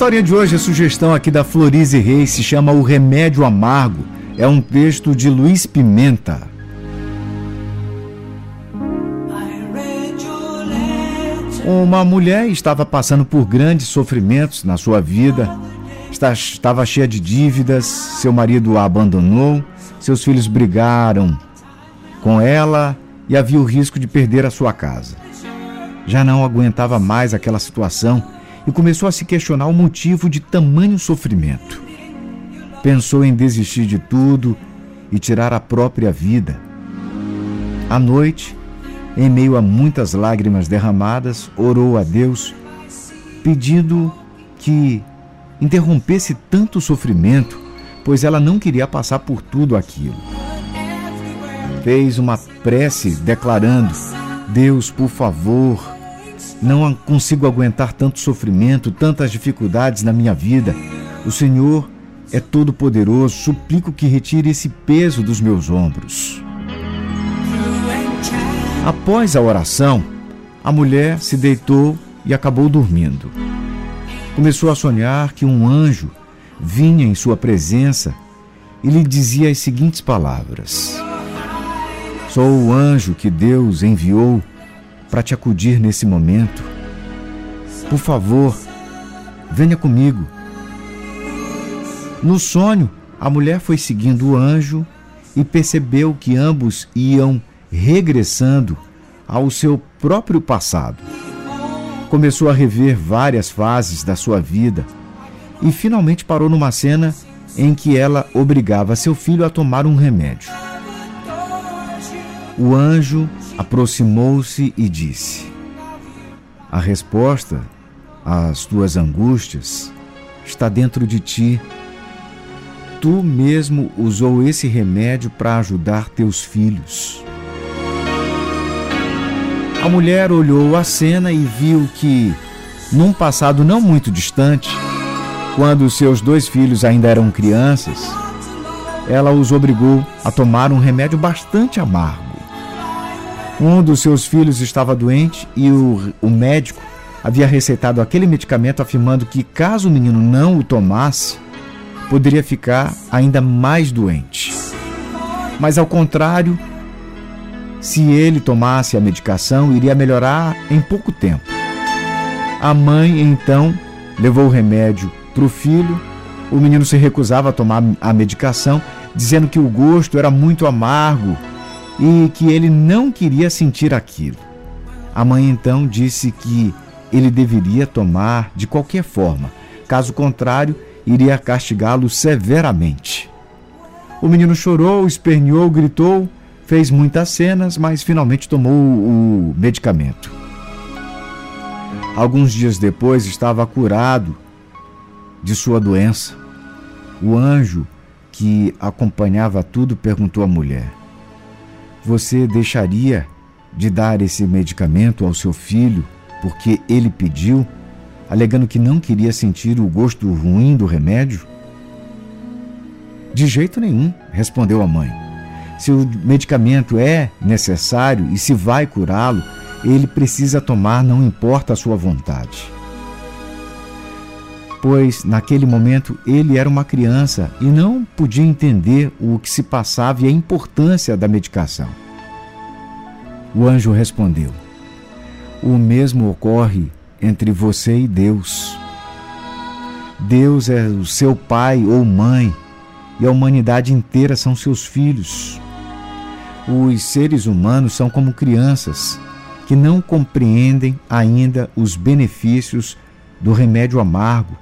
historinha de hoje, a sugestão aqui da Florize Reis se chama O Remédio Amargo. É um texto de Luiz Pimenta. Uma mulher estava passando por grandes sofrimentos na sua vida, estava cheia de dívidas, seu marido a abandonou, seus filhos brigaram com ela e havia o risco de perder a sua casa. Já não aguentava mais aquela situação e começou a se questionar o motivo de tamanho sofrimento. Pensou em desistir de tudo e tirar a própria vida. À noite, em meio a muitas lágrimas derramadas, orou a Deus, pedindo que interrompesse tanto sofrimento, pois ela não queria passar por tudo aquilo. Fez uma prece declarando: Deus, por favor, não consigo aguentar tanto sofrimento, tantas dificuldades na minha vida. O Senhor é todo-poderoso, suplico que retire esse peso dos meus ombros. Após a oração, a mulher se deitou e acabou dormindo. Começou a sonhar que um anjo vinha em sua presença e lhe dizia as seguintes palavras: Sou o anjo que Deus enviou para te acudir nesse momento. Por favor, venha comigo. No sonho, a mulher foi seguindo o anjo e percebeu que ambos iam regressando ao seu próprio passado. Começou a rever várias fases da sua vida e finalmente parou numa cena em que ela obrigava seu filho a tomar um remédio. O anjo aproximou-se e disse: A resposta às tuas angústias está dentro de ti. Tu mesmo usou esse remédio para ajudar teus filhos. A mulher olhou a cena e viu que, num passado não muito distante, quando seus dois filhos ainda eram crianças, ela os obrigou a tomar um remédio bastante amargo. Um dos seus filhos estava doente e o, o médico havia receitado aquele medicamento afirmando que, caso o menino não o tomasse, poderia ficar ainda mais doente. Mas, ao contrário, se ele tomasse a medicação, iria melhorar em pouco tempo. A mãe então levou o remédio para o filho. O menino se recusava a tomar a medicação, dizendo que o gosto era muito amargo e que ele não queria sentir aquilo. A mãe então disse que ele deveria tomar de qualquer forma, caso contrário, iria castigá-lo severamente. O menino chorou, esperneou, gritou fez muitas cenas, mas finalmente tomou o medicamento. Alguns dias depois estava curado de sua doença. O anjo que acompanhava tudo perguntou à mulher: Você deixaria de dar esse medicamento ao seu filho porque ele pediu, alegando que não queria sentir o gosto ruim do remédio? De jeito nenhum, respondeu a mãe se o medicamento é necessário e se vai curá-lo, ele precisa tomar, não importa a sua vontade. Pois naquele momento ele era uma criança e não podia entender o que se passava e a importância da medicação. O anjo respondeu: O mesmo ocorre entre você e Deus. Deus é o seu pai ou mãe e a humanidade inteira são seus filhos. Os seres humanos são como crianças que não compreendem ainda os benefícios do remédio amargo,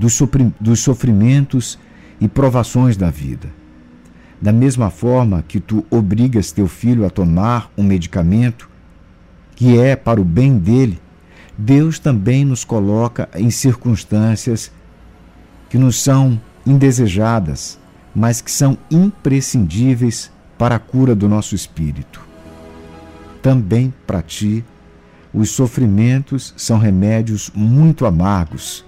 dos sofrimentos e provações da vida. Da mesma forma que tu obrigas teu filho a tomar um medicamento que é para o bem dele, Deus também nos coloca em circunstâncias que nos são indesejadas, mas que são imprescindíveis para a cura do nosso espírito. Também para ti, os sofrimentos são remédios muito amargos,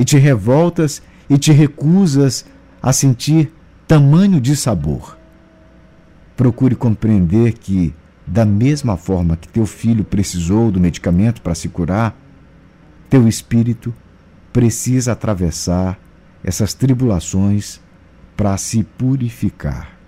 e te revoltas e te recusas a sentir tamanho de sabor. Procure compreender que, da mesma forma que teu filho precisou do medicamento para se curar, teu espírito precisa atravessar essas tribulações para se purificar.